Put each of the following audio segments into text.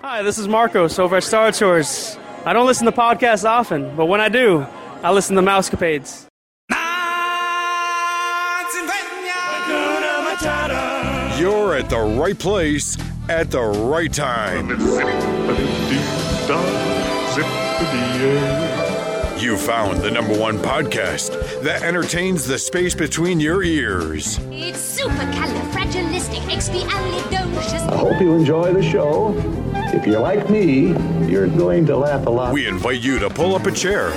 Hi, this is Marcos over at Star Tours. I don't listen to podcasts often, but when I do, I listen to Mousecapades. You're at the right place at the right time. You found the number one podcast that entertains the space between your ears. It's supercalifragilisticexpialidocious. I hope you enjoy the show. If you're like me, you're going to laugh a lot. We invite you to pull up a chair.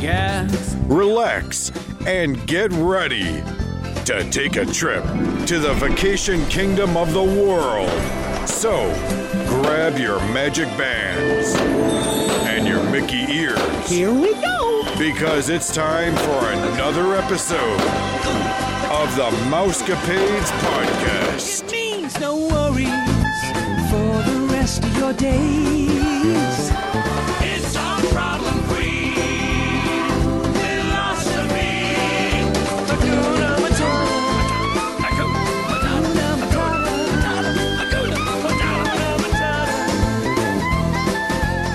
Gas. relax, and get ready to take a trip to the vacation kingdom of the world. So, grab your magic bands and your Mickey ears. Here we go. Because it's time for another episode of the Mousecapades Podcast. Means no worries for the rest of your days. It's our problem free philosophy. Hakuna Matata. Hakuna Matata. Hakuna Matata.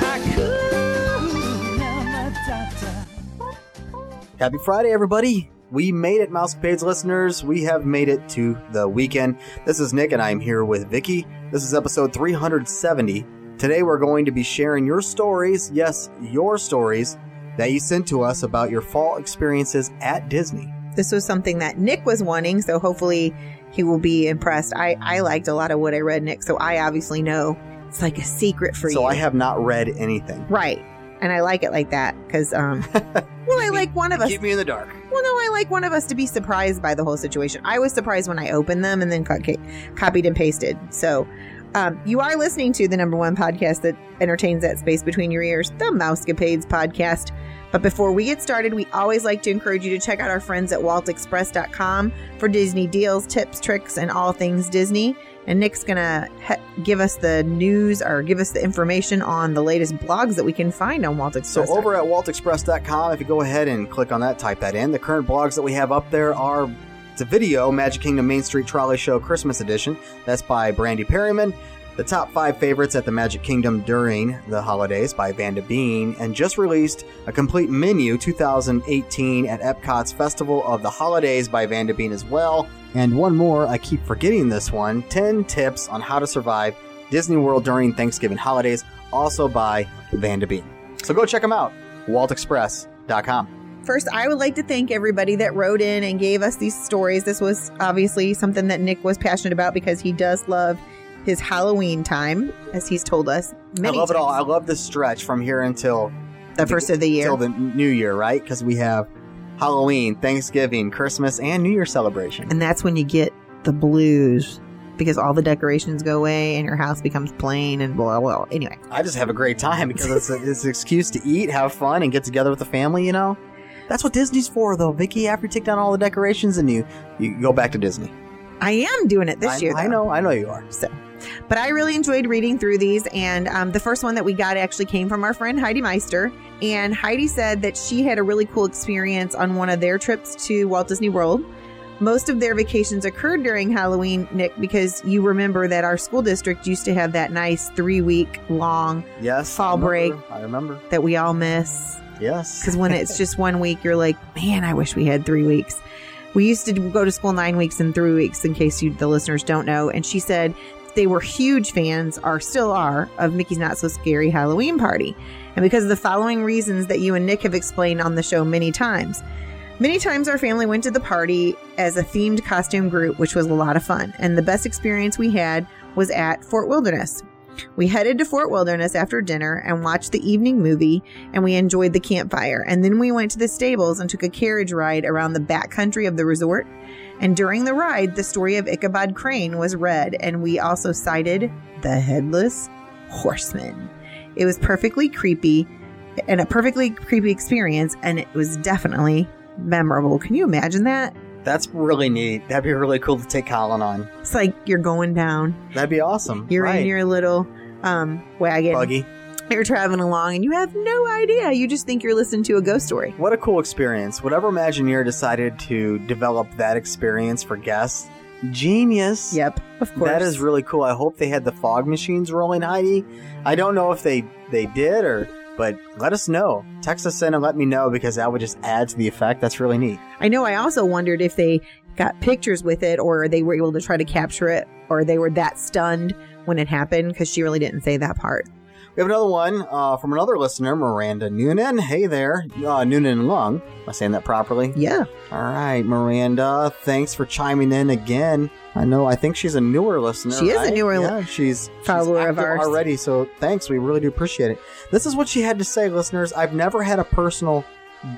Hakuna Matata. Happy Friday, everybody! We made it, Mousecapades listeners. We have made it to the weekend. This is Nick, and I'm here with Vicky. This is episode 370. Today, we're going to be sharing your stories. Yes, your stories that you sent to us about your fall experiences at Disney. this was something that Nick was wanting, so hopefully he will be impressed. I, I liked a lot of what I read, Nick, so I obviously know it's like a secret for you. So I have not read anything. right, and I like it like that because, um, well, I like one of us. Keep me in the dark. Well, no, I like one of us to be surprised by the whole situation. I was surprised when I opened them and then co- copied and pasted. So, um, you are listening to the number one podcast that entertains that space between your ears, the Mousecapades podcast. But before we get started, we always like to encourage you to check out our friends at waltexpress.com for Disney deals, tips, tricks, and all things Disney. And Nick's going to he- give us the news or give us the information on the latest blogs that we can find on Walt Express. So over at waltexpress.com, if you go ahead and click on that, type that in. The current blogs that we have up there are it's a video, Magic Kingdom Main Street Trolley Show Christmas Edition. That's by Brandy Perryman. The top five favorites at the Magic Kingdom during the holidays by Vanda Bean, and just released a complete menu 2018 at Epcot's Festival of the Holidays by Vanda Bean as well. And one more, I keep forgetting this one 10 tips on how to survive Disney World during Thanksgiving holidays, also by Vanda Bean. So go check them out, waltexpress.com. First, I would like to thank everybody that wrote in and gave us these stories. This was obviously something that Nick was passionate about because he does love his Halloween time, as he's told us. I love it all. I love the stretch from here until the first of the year. till the new year, right? Because we have Halloween, Thanksgiving, Christmas, and New Year celebration. And that's when you get the blues because all the decorations go away and your house becomes plain and blah, blah. Anyway, I just have a great time because it's, a, it's an excuse to eat, have fun, and get together with the family. You know, that's what Disney's for, though, Vicky. After you take down all the decorations and you you go back to Disney. I am doing it this I, year. I know, I know you are. So, but I really enjoyed reading through these. And um, the first one that we got actually came from our friend Heidi Meister. And Heidi said that she had a really cool experience on one of their trips to Walt Disney World. Most of their vacations occurred during Halloween, Nick, because you remember that our school district used to have that nice three week long Yes, Fall I break. I remember. that we all miss. Yes, Because when it's just one week, you're like, man, I wish we had three weeks. We used to go to school nine weeks and three weeks, in case you, the listeners don't know. And she said they were huge fans, or still are, of Mickey's Not So Scary Halloween Party. And because of the following reasons that you and Nick have explained on the show many times. Many times our family went to the party as a themed costume group, which was a lot of fun. And the best experience we had was at Fort Wilderness. We headed to Fort Wilderness after dinner and watched the evening movie, and we enjoyed the campfire. And then we went to the stables and took a carriage ride around the back country of the resort. And during the ride, the story of Ichabod Crane was read, and we also sighted the headless horseman. It was perfectly creepy and a perfectly creepy experience, and it was definitely memorable. Can you imagine that? that's really neat. That'd be really cool to take Colin on. It's like you're going down, That'd be awesome. you're right. in your little um, wagon, buggy. you're traveling along, and you have no idea. You just think you're listening to a ghost story. What a cool experience. Whatever Imagineer decided to develop that experience for guests, Genius. Yep, of course. That is really cool. I hope they had the fog machines rolling, Heidi. I don't know if they they did or but let us know. Text us in and let me know because that would just add to the effect. That's really neat. I know. I also wondered if they got pictures with it, or they were able to try to capture it, or they were that stunned when it happened because she really didn't say that part. We have another one uh, from another listener, Miranda Noonan. Hey there, uh, Noonan Lung. Am I saying that properly? Yeah. All right, Miranda. Thanks for chiming in again. I know. I think she's a newer listener. She is a right? newer li- Yeah, she's follower she's of ours. already. So thanks. We really do appreciate it. This is what she had to say, listeners. I've never had a personal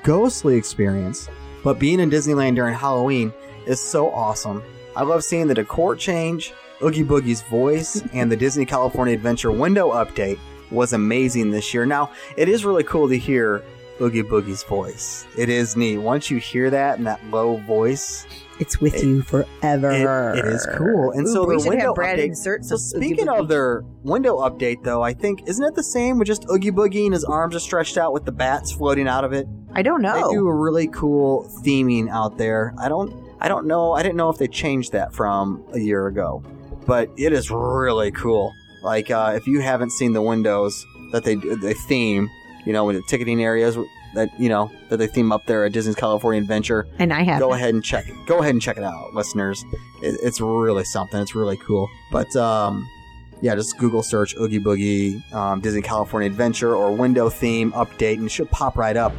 ghostly experience, but being in Disneyland during Halloween is so awesome. I love seeing the decor change, Oogie Boogie's voice, and the Disney California Adventure window update was amazing this year. Now, it is really cool to hear Oogie Boogie's voice. It is neat. Once you hear that and that low voice, It's with you forever. it, it is cool. And Ooh, so should window have Brad update. So speaking of their window update, though, I think isn't it the same with just Oogie Boogie and his arms are stretched out with the bats floating out of it? I don't know. They do a really cool theming out there. I don't, I don't know. I didn't know if they changed that from a year ago, but it is really cool. Like uh, if you haven't seen the windows that they they theme, you know, with the ticketing areas that you know that they theme up there at Disney's California Adventure and I have. go ahead and check it. Go ahead and check it out, listeners. It, it's really something. It's really cool. But um, yeah, just Google search Oogie Boogie um, Disney California Adventure or window theme update, and it should pop right up.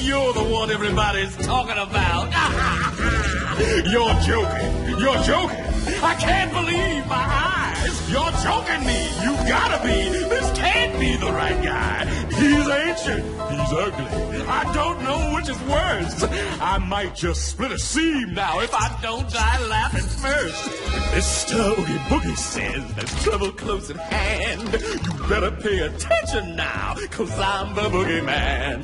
You're the one everybody's talking about. you're joking. You're joking. I can't believe my eyes. You're joking me. You gotta be. This can't be the right guy. He's ancient. He's ugly. I don't know which is worse. I might just split a seam now if I don't die laughing first. Mr. Oogie Boogie says there's trouble close at hand. You better pay attention now, cause I'm the boogeyman.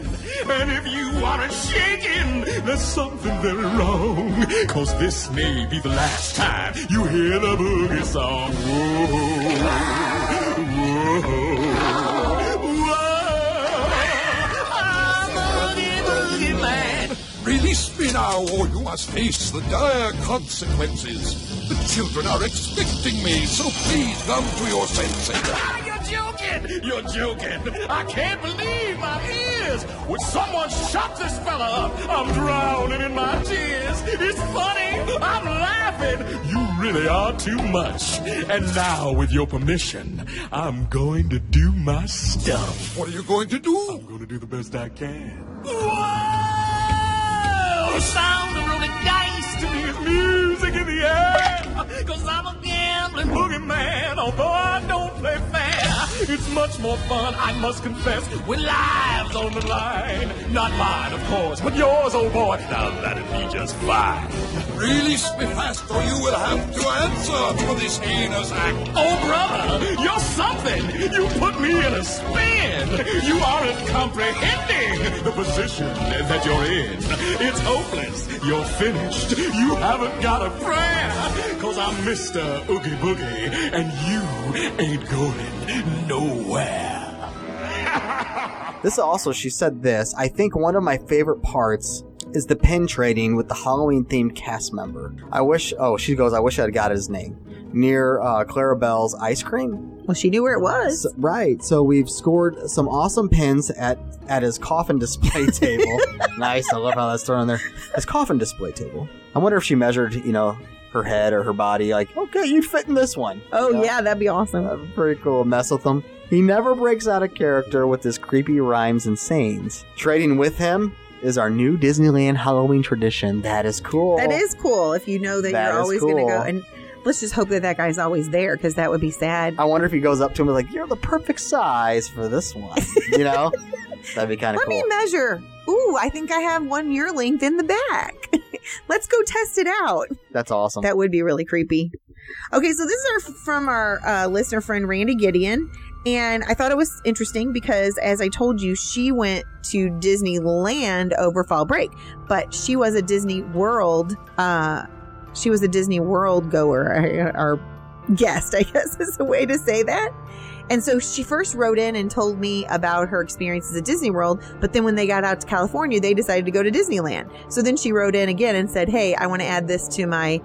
And if you aren't shaking, there's something very wrong. Cause this may be the last time you hear the boogie song. Whoa, whoa. Now, or you must face the dire consequences. The children are expecting me, so please come to your senses. Ah, You're joking! You're joking! I can't believe my ears! Would someone shut this fella up? I'm drowning in my tears! It's funny! I'm laughing! You really are too much! And now, with your permission, I'm going to do my stuff. What are you going to do? I'm going to do the best I can. Whoa! Sound of rolling dice to me is music in the air. Cause I'm a gambling boogeyman, although I don't play fair. It's much more fun, I must confess, with lives on the line. Not mine, of course, but yours, old boy. Now that'd be just fine. Release me fast, or you will have to answer for this heinous act. Oh, brother, you're something. You put me in a spin. You aren't comprehending the position that you're in. It's hopeless. You're finished. You haven't got a prayer. Cause I'm Mr. Oogie Boogie, and you ain't going nowhere. This also, she said this. I think one of my favorite parts is the pin trading with the Halloween themed cast member. I wish, oh, she goes, I wish I'd got his name. Near uh, Clarabelle's ice cream. Well, she knew where it was. So- right. So we've scored some awesome pins at at his coffin display table. nice. I love how that's thrown in there. His coffin display table. I wonder if she measured, you know, her head or her body. Like, okay, you'd fit in this one. oh, You know? yeah, that'd be awesome. Uh, pretty cool. Mess with him. He never breaks out of character with his creepy rhymes and sayings. Trading with him is our new Disneyland Halloween tradition. That is cool. That is cool if you know that, That you're always going to go. And let's just hope that that guy's always there because that would be sad. I wonder if he goes up to him and like, "You're the perfect size for this one." You know, that'd be kind of Let cool. me measure. Ooh, I think I have one year length in the back. Let's go test it out. That's awesome. That would be really creepy. Okay, so this is our, from our uh, listener friend Randy Gideon, And I thought it was interesting because, as I told you, she went to Disneyland over fall break, but she was a Disney World. Uh, she was a Disney World goer, or guest, I guess is a way to say that. And so she first wrote in and told me about her experiences at Disney World, but then when they got out to California, they decided to go to Disneyland. So then she wrote in again and said, Hey, I want to add this to my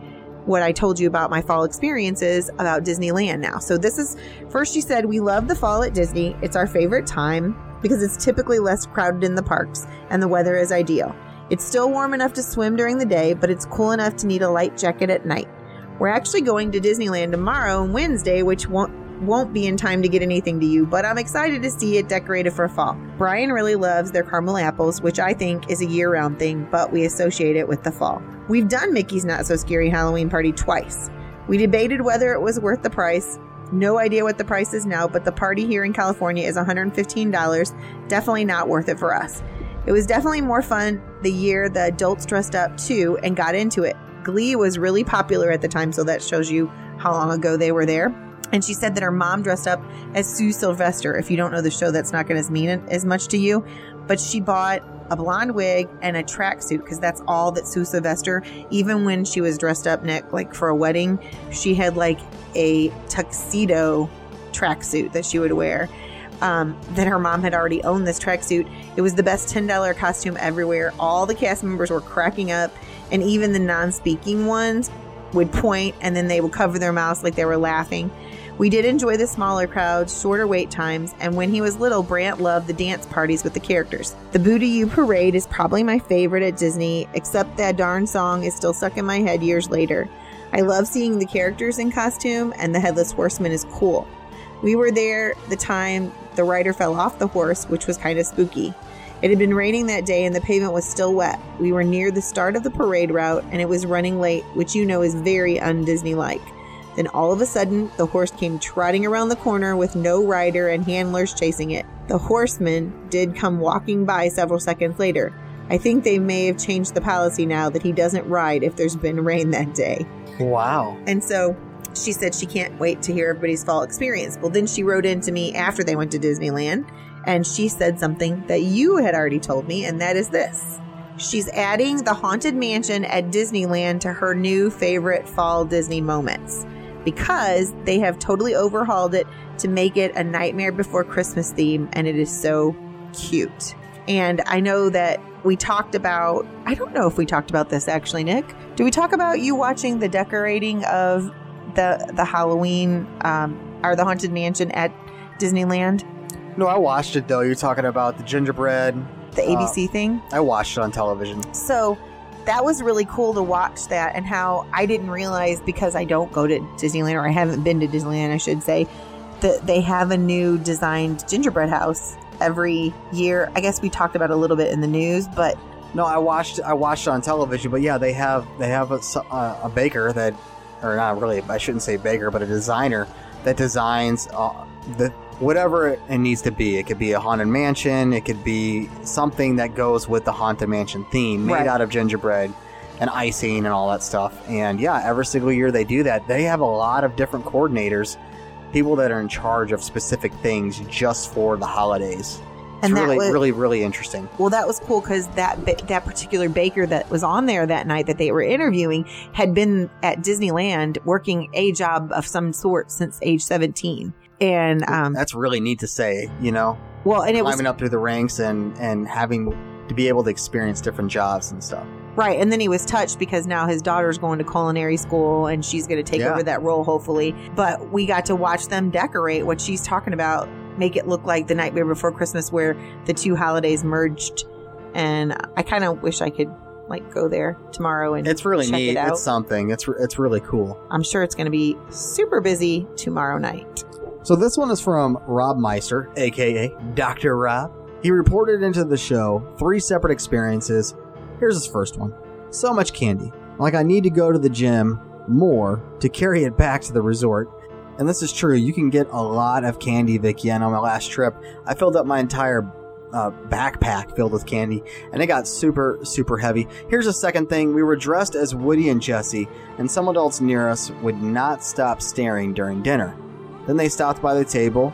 what I told you about my fall experiences about Disneyland now. So this is first she said we love the fall at Disney. It's our favorite time because it's typically less crowded in the parks and the weather is ideal. It's still warm enough to swim during the day, but it's cool enough to need a light jacket at night. We're actually going to Disneyland tomorrow and Wednesday, which won't won't be in time to get anything to you, but I'm excited to see it decorated for fall. Brian really loves their caramel apples, which I think is a year round thing, but we associate it with the fall. We've done Mickey's Not So Scary Halloween Party twice. We debated whether it was worth the price. No idea what the price is now, but the party here in California is $115. Definitely not worth it for us. It was definitely more fun the year the adults dressed up too and got into it. Glee was really popular at the time, so that shows you how long ago they were there. And she said that her mom dressed up as Sue Sylvester. If you don't know the show, that's not going to mean as much to you. But she bought a blonde wig and a tracksuit because that's all that Sue Sylvester, even when she was dressed up, like for a wedding, she had like a tuxedo tracksuit that she would wear. Um, that her mom had already owned this tracksuit. It was the best $10 costume everywhere. All the cast members were cracking up, and even the non speaking ones would point and then they would cover their mouths like they were laughing. We did enjoy the smaller crowds, shorter wait times, and when he was little, Brant loved the dance parties with the characters. The Boo-to-You Parade is probably my favorite at Disney, except that darn song is still stuck in my head years later. I love seeing the characters in costume, and the Headless Horseman is cool. We were there the time the rider fell off the horse, which was kind of spooky. It had been raining that day and the pavement was still wet. We were near the start of the parade route and it was running late, which you know is very un Disney like. Then all of a sudden, the horse came trotting around the corner with no rider and handlers chasing it. The horseman did come walking by several seconds later. I think they may have changed the policy now that he doesn't ride if there's been rain that day. Wow. And so she said she can't wait to hear everybody's fall experience. Well, then she wrote in to me after they went to Disneyland and she said something that you had already told me, and that is this. She's adding the Haunted Mansion at Disneyland to her new favorite fall Disney moments because they have totally overhauled it to make it a Nightmare Before Christmas theme, and it is so cute. And I know that we talked about, I don't know if we talked about this actually, Nick. Do we talk about you watching the decorating of the the Halloween um, or the Haunted Mansion at Disneyland? No, I watched it though. You're talking about the gingerbread. The ABC thing? I watched it on television. So that was really cool to watch that and how I didn't realize because I don't go to Disneyland or I haven't been to Disneyland, I should say, that they have a new designed gingerbread house every year. I guess we talked about a little bit in the news, but No, I watched I watched it on television, but yeah, they have they have a baker that, or not really, I shouldn't say baker, but a designer that designs uh, the whatever it needs to be. It could be a haunted mansion. It could be something that goes with the haunted mansion theme, made Right. out of gingerbread and icing and all that stuff. And yeah, every single year they do that. They have a lot of different coordinators, people that are in charge of specific things just for the holidays. It's And really, was- really, really interesting. Well, that was cool because that that particular baker that was on there that night that they were interviewing had been at Disneyland working a job of some sort since age seventeen, and um, That's really neat to say, you know, well, and it was climbing up through the ranks and and having to be able to experience different jobs and stuff. right. And then he was touched because now his daughter's going to culinary school and she's going to take Yeah. over that role hopefully. But we got to watch them decorate what she's talking about, make it look like the Nightmare Before Christmas, where the two holidays merged. And I kind of wish I could like go there tomorrow and It's really check neat. It out. It's something. It's it's really cool. I'm sure it's going to be super busy tomorrow night. So this one is from Rob Meister, aka Dr. Rob. He reported into the show three separate experiences. Here's his first one. So much candy. Like I need to go to the gym more to carry it back to the resort. And this is true. You can get a lot of candy, Vicky. And on my last trip, I filled up my entire uh, backpack filled with candy, and it got super, super heavy. Here's a second thing. We were dressed as Woody and Jesse, and some adults near us would not stop staring during dinner. Then they stopped by the table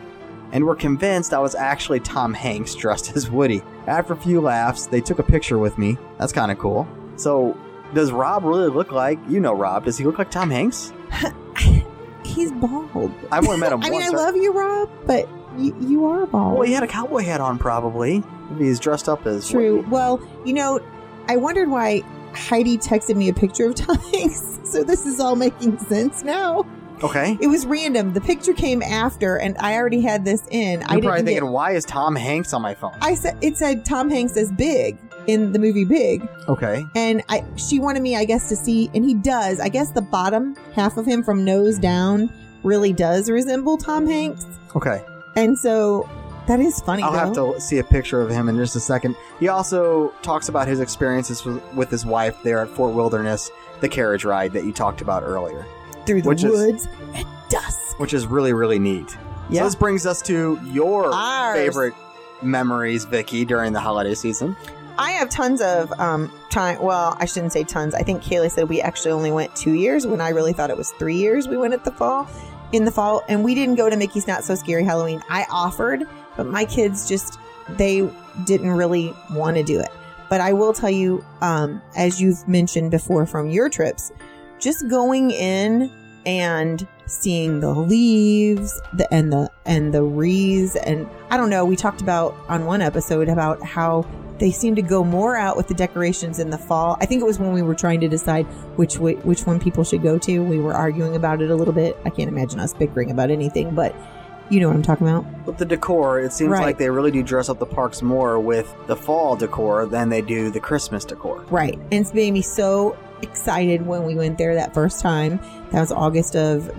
and were convinced I was actually Tom Hanks dressed as Woody. After a few laughs, they took a picture with me. That's kind of cool. So, does Rob really look like, you know Rob, does he look like Tom Hanks? He's bald. I've only met him I mean, once. I love you, Rob, but you, you are bald. Well, he had a cowboy hat on, probably. He's dressed up as True. Woody. Well, you know, I wondered why Heidi texted me a picture of Tom Hanks. So this is all making sense now. Okay. It was random. The picture came after, and I already had this in. I You're didn't probably get- thinking, why is Tom Hanks on my phone? I said it said Tom Hanks as Big in the movie Big, okay. and I she wanted me, I guess, to see, and he does. I guess the bottom half of him from nose down really does resemble Tom Hanks, Okay. and so that is funny. I'll though. have to see a picture of him in just a second. He also talks about his experiences with, with his wife there at Fort Wilderness, the carriage ride that you talked about earlier, through the which is- woods at dusk. which is really, really neat. Yeah. So this brings us to your Ours. favorite memories, Vicky, during the holiday season. I have tons of um, time. Well, I shouldn't say tons. I think Kaylee said we actually only went two years when I really thought it was three years. We went at the fall, in the fall, and we didn't go to Mickey's Not So Scary Halloween. I offered, but my kids just they didn't really want to do it. But I will tell you, um, as you've mentioned before from your trips, just going in and seeing the leaves the, and the and the wreaths and I don't know. We talked about on one episode about how they seem to go more out with the decorations in the fall. I think it was when we were trying to decide which way, which one people should go to. We were arguing about it a little bit. I can't imagine us bickering about anything, but you know what I'm talking about. With the decor, it seems Right. like they really do dress up the parks more with the fall decor than they do the Christmas decor. Right. And it's made me so excited when we went there that first time. That was August of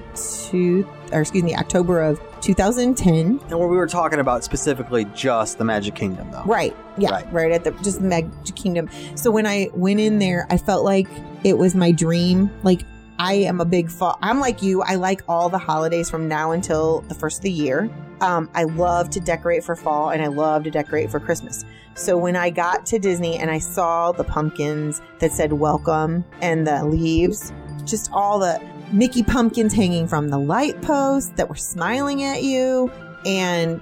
two, or excuse me, October of 2010. And where we were talking about specifically just the Magic Kingdom, though. Right. Yeah. Right. Right, at the just the Magic Kingdom. So when I went in there, I felt like it was my dream. Like I am a big fall. I'm like you. I like all the holidays from now until the first of the year. Um, I love to decorate for fall and I love to decorate for Christmas. So when I got to Disney and I saw the pumpkins that said welcome and the leaves, just all the Mickey pumpkins hanging from the light posts that were smiling at you. And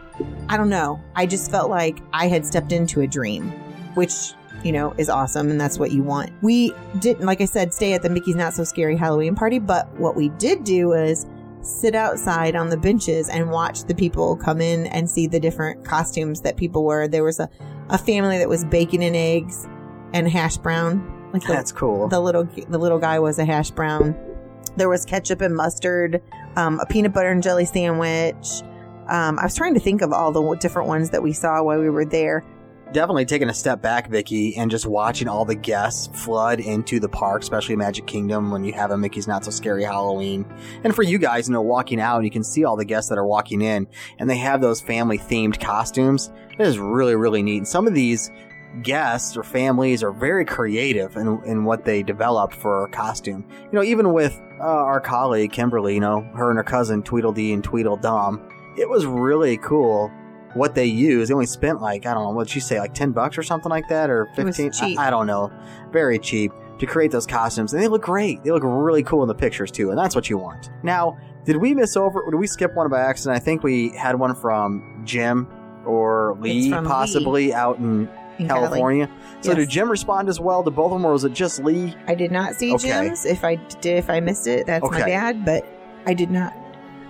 I don't know. I just felt like I had stepped into a dream, which, you know, is awesome. And that's what you want. We didn't, like I said, stay at the Mickey's Not So Scary Halloween party. But what we did do is sit outside on the benches and watch the people come in and see the different costumes that people were. There was a, a family that was bacon and eggs and hash brown. Like the, That's cool. the little the little guy was a hash brown. There was ketchup and mustard, um, a peanut butter and jelly sandwich. Um, I was trying to think of all the different ones that we saw while we were there. Definitely taking a step back, Vicky, and just watching all the guests flood into the park, especially Magic Kingdom when you have a Mickey's Not So Scary Halloween. And for you guys, you know, walking out, and you can see all the guests that are walking in, and they have those family themed costumes. It is really, really neat. And some of these guests or families are very creative in, in what they develop for costume. You know, even with uh, our colleague Kimberly, you know, her and her cousin Tweedledee and Tweedledum, it was really cool what they use. They only spent like, I don't know, what'd she say, like 10 bucks or something like that, or 15? cheap. I, I don't know. Very cheap to create those costumes. And they look great. They look really cool in the pictures too. And that's what you want. Now, did we miss over, did we skip one by accident? I think we had one from Jim or Lee, from Lee. possibly out in, in Cali. California. So Yes. did Jim respond as well to both of them, or was it just Lee? I did not see Okay. Jim's. If I did, if I missed it, that's my bad. But I did not.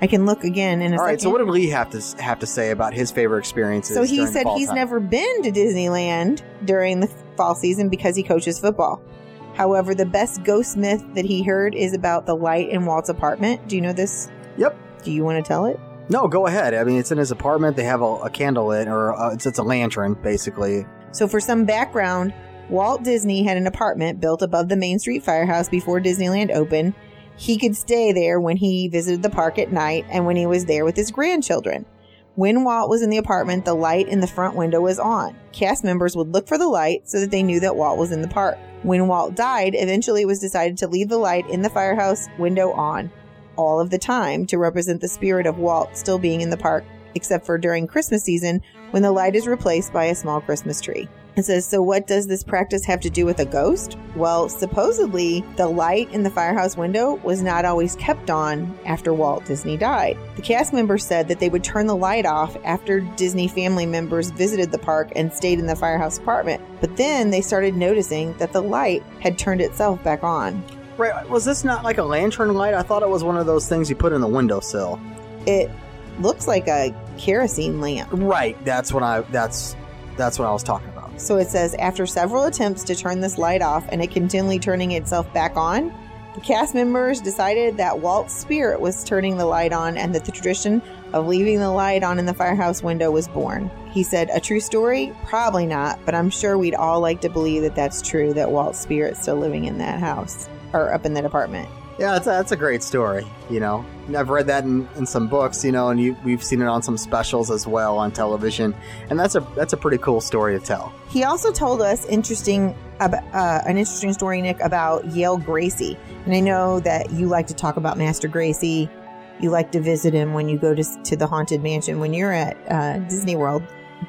I can look again in a All right. second. So what did Lee have to have to say about his favorite experiences? So he during said fall he's time? never been to Disneyland during the fall season because he coaches football. However, the best ghost myth that he heard is about the light in Walt's apartment. Do you know this? Yep. Do you want to tell it? No, go ahead. I mean, it's in his apartment. They have a, a candle lit, or uh, it's, it's a lantern, basically. So, for some background, Walt Disney had an apartment built above the Main Street Firehouse before Disneyland opened. He could stay there when he visited the park at night and when he was there with his grandchildren. When Walt was in the apartment, the light in the front window was on. Cast members would look for the light so that they knew that Walt was in the park. When Walt died, eventually it was decided to leave the light in the firehouse window on all of the time to represent the spirit of Walt still being in the park, except for during Christmas season when the light is replaced by a small Christmas tree. It says, So, what does this practice have to do with a ghost? Well, supposedly, the light in the firehouse window was not always kept on after Walt Disney died. The cast members said that they would turn the light off after Disney family members visited the park and stayed in the firehouse apartment. But then they started noticing that the light had turned itself back on. Right? Was this not like a lantern light? I thought it was one of those things you put in the windowsill. It looks like a kerosene lamp. Right. That's what I. That's that's what I was talking about. So it says after several attempts to turn this light off and it continually turning itself back on, the cast members decided that Walt's spirit was turning the light on and that the tradition of leaving the light on in the firehouse window was born. He said, A true story? Probably not, but I'm sure we'd all like to believe that that's true, that Walt's spirit's still living in that house or up in that apartment. Yeah, that's a, that's a great story. You know, I've read that in, in some books. You know, and you, we've seen it on some specials as well on television, and that's a that's a pretty cool story to tell. He also told us interesting uh, an interesting story, Nick, about Yale Gracey. And I know that you like to talk about Master Gracey. You like to visit him when you go to, to the Haunted Mansion when you're at uh, Disney World.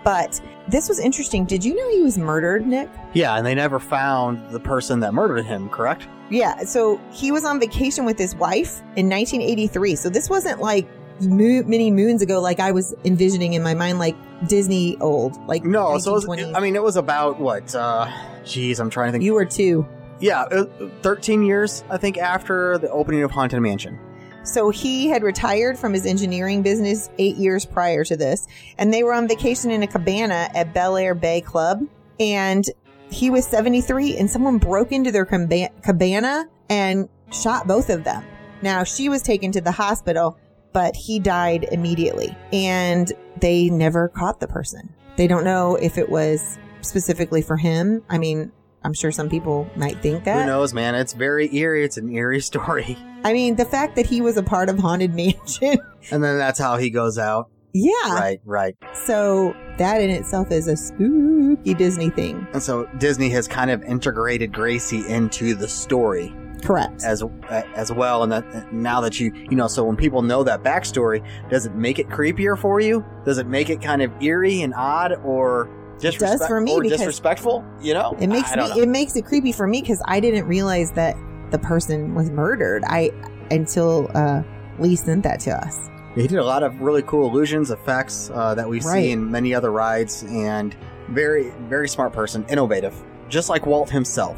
But this was interesting. Did you know he was murdered, Nick? Yeah, and they never found the person that murdered him. Correct? Yeah. So he was on vacation with his wife in 1983. So this wasn't like mo- many moons ago, like I was envisioning in my mind, like Disney old. Like No, so it was, 1920s. I mean, it was about what? uh Jeez, I'm trying to think. you were two. yeah, uh, 13 years I think after the opening of Haunted Mansion. So he had retired from his engineering business eight years prior to this, and they were on vacation in a cabana at Bel Air Bay Club. And he was 73, and someone broke into their caba- cabana and shot both of them. Now, she was taken to the hospital, but he died immediately, and they never caught the person. They don't know if it was specifically for him. I mean, I'm sure some people might think that. Who knows, man? It's very eerie. It's an eerie story. I mean, the fact that he was a part of Haunted Mansion. And then that's how he goes out. yeah. Right, right. So that in itself is a spooky Disney thing. And so Disney has kind of integrated Gracey into the story Correct. as as well. And that now that you you know, so when people know that backstory, does it make it creepier for you? Does it make it kind of eerie and odd, or disrespect- does for me or because- disrespectful? You know, It makes me know. it makes it creepy for me because I didn't realize that the person was murdered. I until uh Lee sent that to us. He did a lot of really cool illusions, effects uh, that we Right. see in many other rides, and very, very smart person, innovative, just like Walt himself.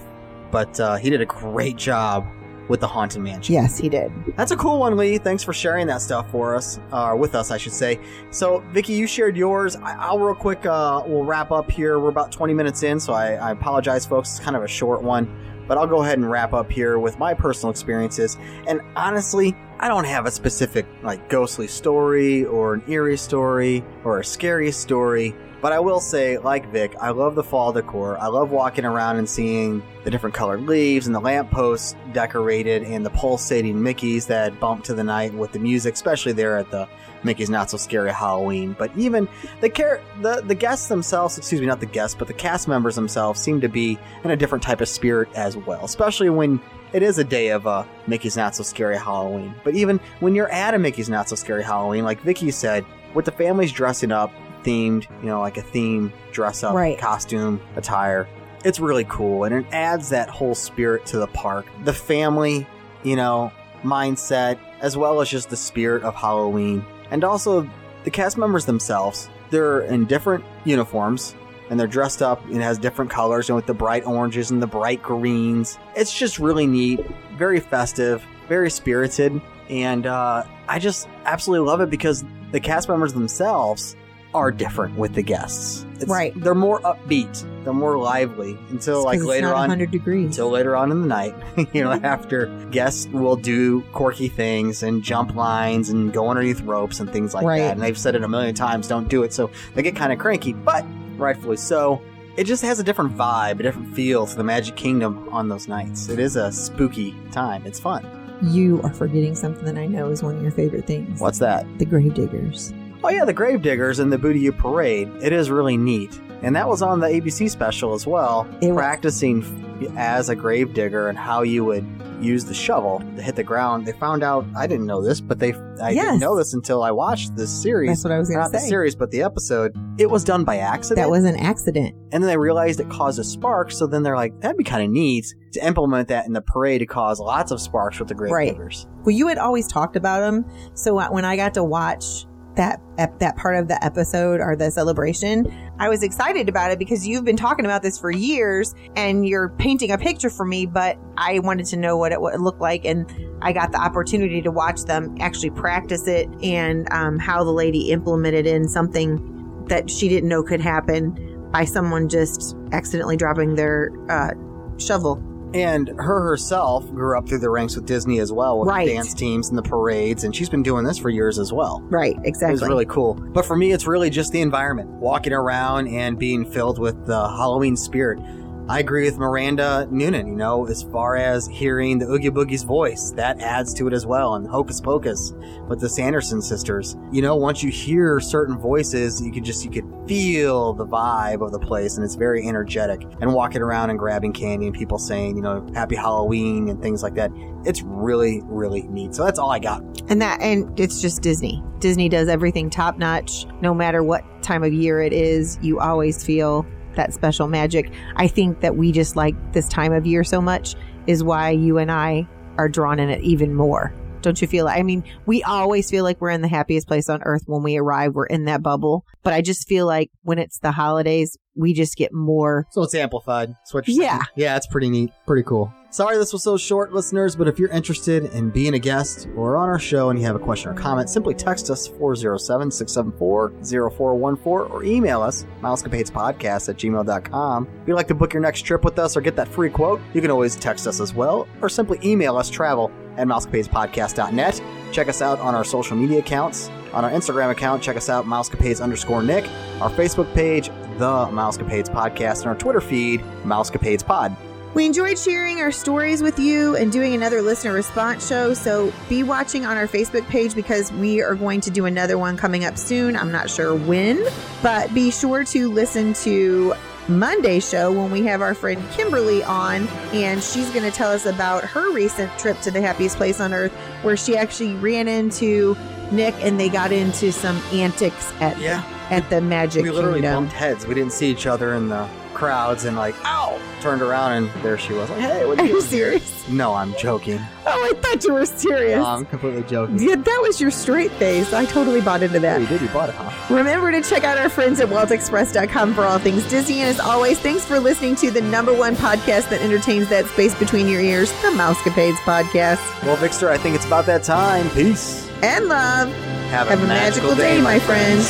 But uh, he did a great job with the Haunted Mansion. Yes, he did. That's a cool one, Lee. Thanks for sharing that stuff for us, uh, with us, I should say. So, Vicky, you shared yours. I- I'll real quick. Uh, we'll wrap up here. We're about 20 minutes in, so I, I apologize, folks. It's kind of a short one, but I'll go ahead and wrap up here with my personal experiences. And honestly, I don't have a specific like ghostly story or an eerie story or a scary story. But I will say, like Vic, I love the fall decor. I love walking around and seeing the different colored leaves and the lampposts decorated and the pulsating Mickeys that bump to the night with the music, especially there at the Mickey's Not So Scary Halloween. But even the car- the the guests themselves, excuse me, not the guests, but the cast members themselves seem to be in a different type of spirit as well, especially when it is a day of uh, Mickey's Not So Scary Halloween. But even when you're at a Mickey's Not So Scary Halloween, like Vicky said, with the families dressing up, themed, you know, like a theme dress up Right. costume attire, it's really cool and it adds that whole spirit to the park. The family, you know, mindset, as well as just the spirit of Halloween. And also the cast members themselves. They're in different uniforms and they're dressed up and it has different colors and with the bright oranges and the bright greens. It's just really neat, very festive, very spirited, and uh, I just absolutely love it because the cast members themselves are different with the guests. It's, Right. They're more upbeat. They're more lively until like later on 100 degrees. until later on in the night, you know, after guests will do quirky things and jump lines and go underneath ropes and things like Right. that. And they've said it a million times, don't do it. So they get kind of cranky, but rightfully so. It just has a different vibe, a different feel to the Magic Kingdom on those nights. It is a spooky time. It's fun. You are forgetting something that I know is one of your favorite things. What's that? The Gravediggers. Oh yeah, the Gravediggers and the Boo-to-You Parade. It is really neat. And that was on the ABC special as well. It practicing f- as a gravedigger and how you would, use the shovel to hit the ground. They found out I didn't know this, but they I Yes. didn't know this until I watched this series. That's what I was gonna Not the series, but the episode. It was done by accident. That was an accident. and then they realized it caused a spark. So then they're like, that'd be kind of neat to implement that in the parade to cause lots of sparks with the grave Right. Well, you had always talked about them, so when I got to watch that that part of the episode or the celebration, I was excited about it because you've been talking about this for years and you're painting a picture for me. But I wanted to know what it would look like, and I got the opportunity to watch them actually practice it and um, how the lady implemented in something that she didn't know could happen by someone just accidentally dropping their uh, shovel. And her herself grew up through the ranks with Disney as well, with Right. the dance teams and the parades, and she's been doing this for years as well. Right, exactly. It's really cool. But for me, it's really just the environment, walking around and being filled with the Halloween spirit. I agree with Miranda Noonan, you know, as far as hearing the Oogie Boogie's voice, that adds to it as well. And Hocus Pocus with the Sanderson sisters. You know, once you hear certain voices, you could just, you could feel the vibe of the place and it's very energetic. And walking around and grabbing candy and people saying, you know, happy Halloween and things like that. It's really, really neat. So that's all I got. And that, and it's just Disney. Disney does everything top notch. No matter what time of year it is, you always feel that special magic. I think that we just like this time of year so much is why you and I are drawn in it even more. Don't you feel? I mean, we always feel like we're in the happiest place on earth when we arrive. We're in that bubble. But I just feel like when it's the holidays, we just get more. So it's amplified. You're Yeah. saying. Yeah, it's pretty neat. Pretty cool. Sorry this was so short, listeners, but if you're interested in being a guest or on our show and you have a question or comment, simply text us 407-674-0414 or email us, mousecapades.podcast at gmail.com. If you'd like to book your next trip with us or get that free quote, you can always text us as well or simply email us travel at mousecapadespodcast.net. Check us out on our social media accounts. On our Instagram account, check us out, mousecapades underscore Nick. Our Facebook page, The Mousecapades Podcast, and our Twitter feed, Mousecapades Pod. We enjoyed sharing our stories with you and doing another listener response show. So be watching on our Facebook page because we are going to do another one coming up soon. I'm not sure when, but be sure to listen to Monday's show when we have our friend Kimberly on, and she's going to tell us about her recent trip to the happiest place on earth, where she actually ran into Nick and they got into some antics at Yeah. at the Magic We literally Kingdom. bumped heads. We didn't see each other in the crowds and like, ow! Turned around and there she was. Like, hey, what Are you you doing here?" serious? No, I'm joking. Oh, I thought you were serious. No, I'm completely joking. Yeah, that was your straight face. I totally bought into Oh, that. you did. You bought it, huh? Remember to check out our friends at waltexpress.com for all things Disney. And as always, thanks for listening to the number one podcast that entertains that space between your ears, the Mousecapades Podcast. Well, Vixter, I think it's about that time. Peace. And love. Have, Have a magical day, my friends.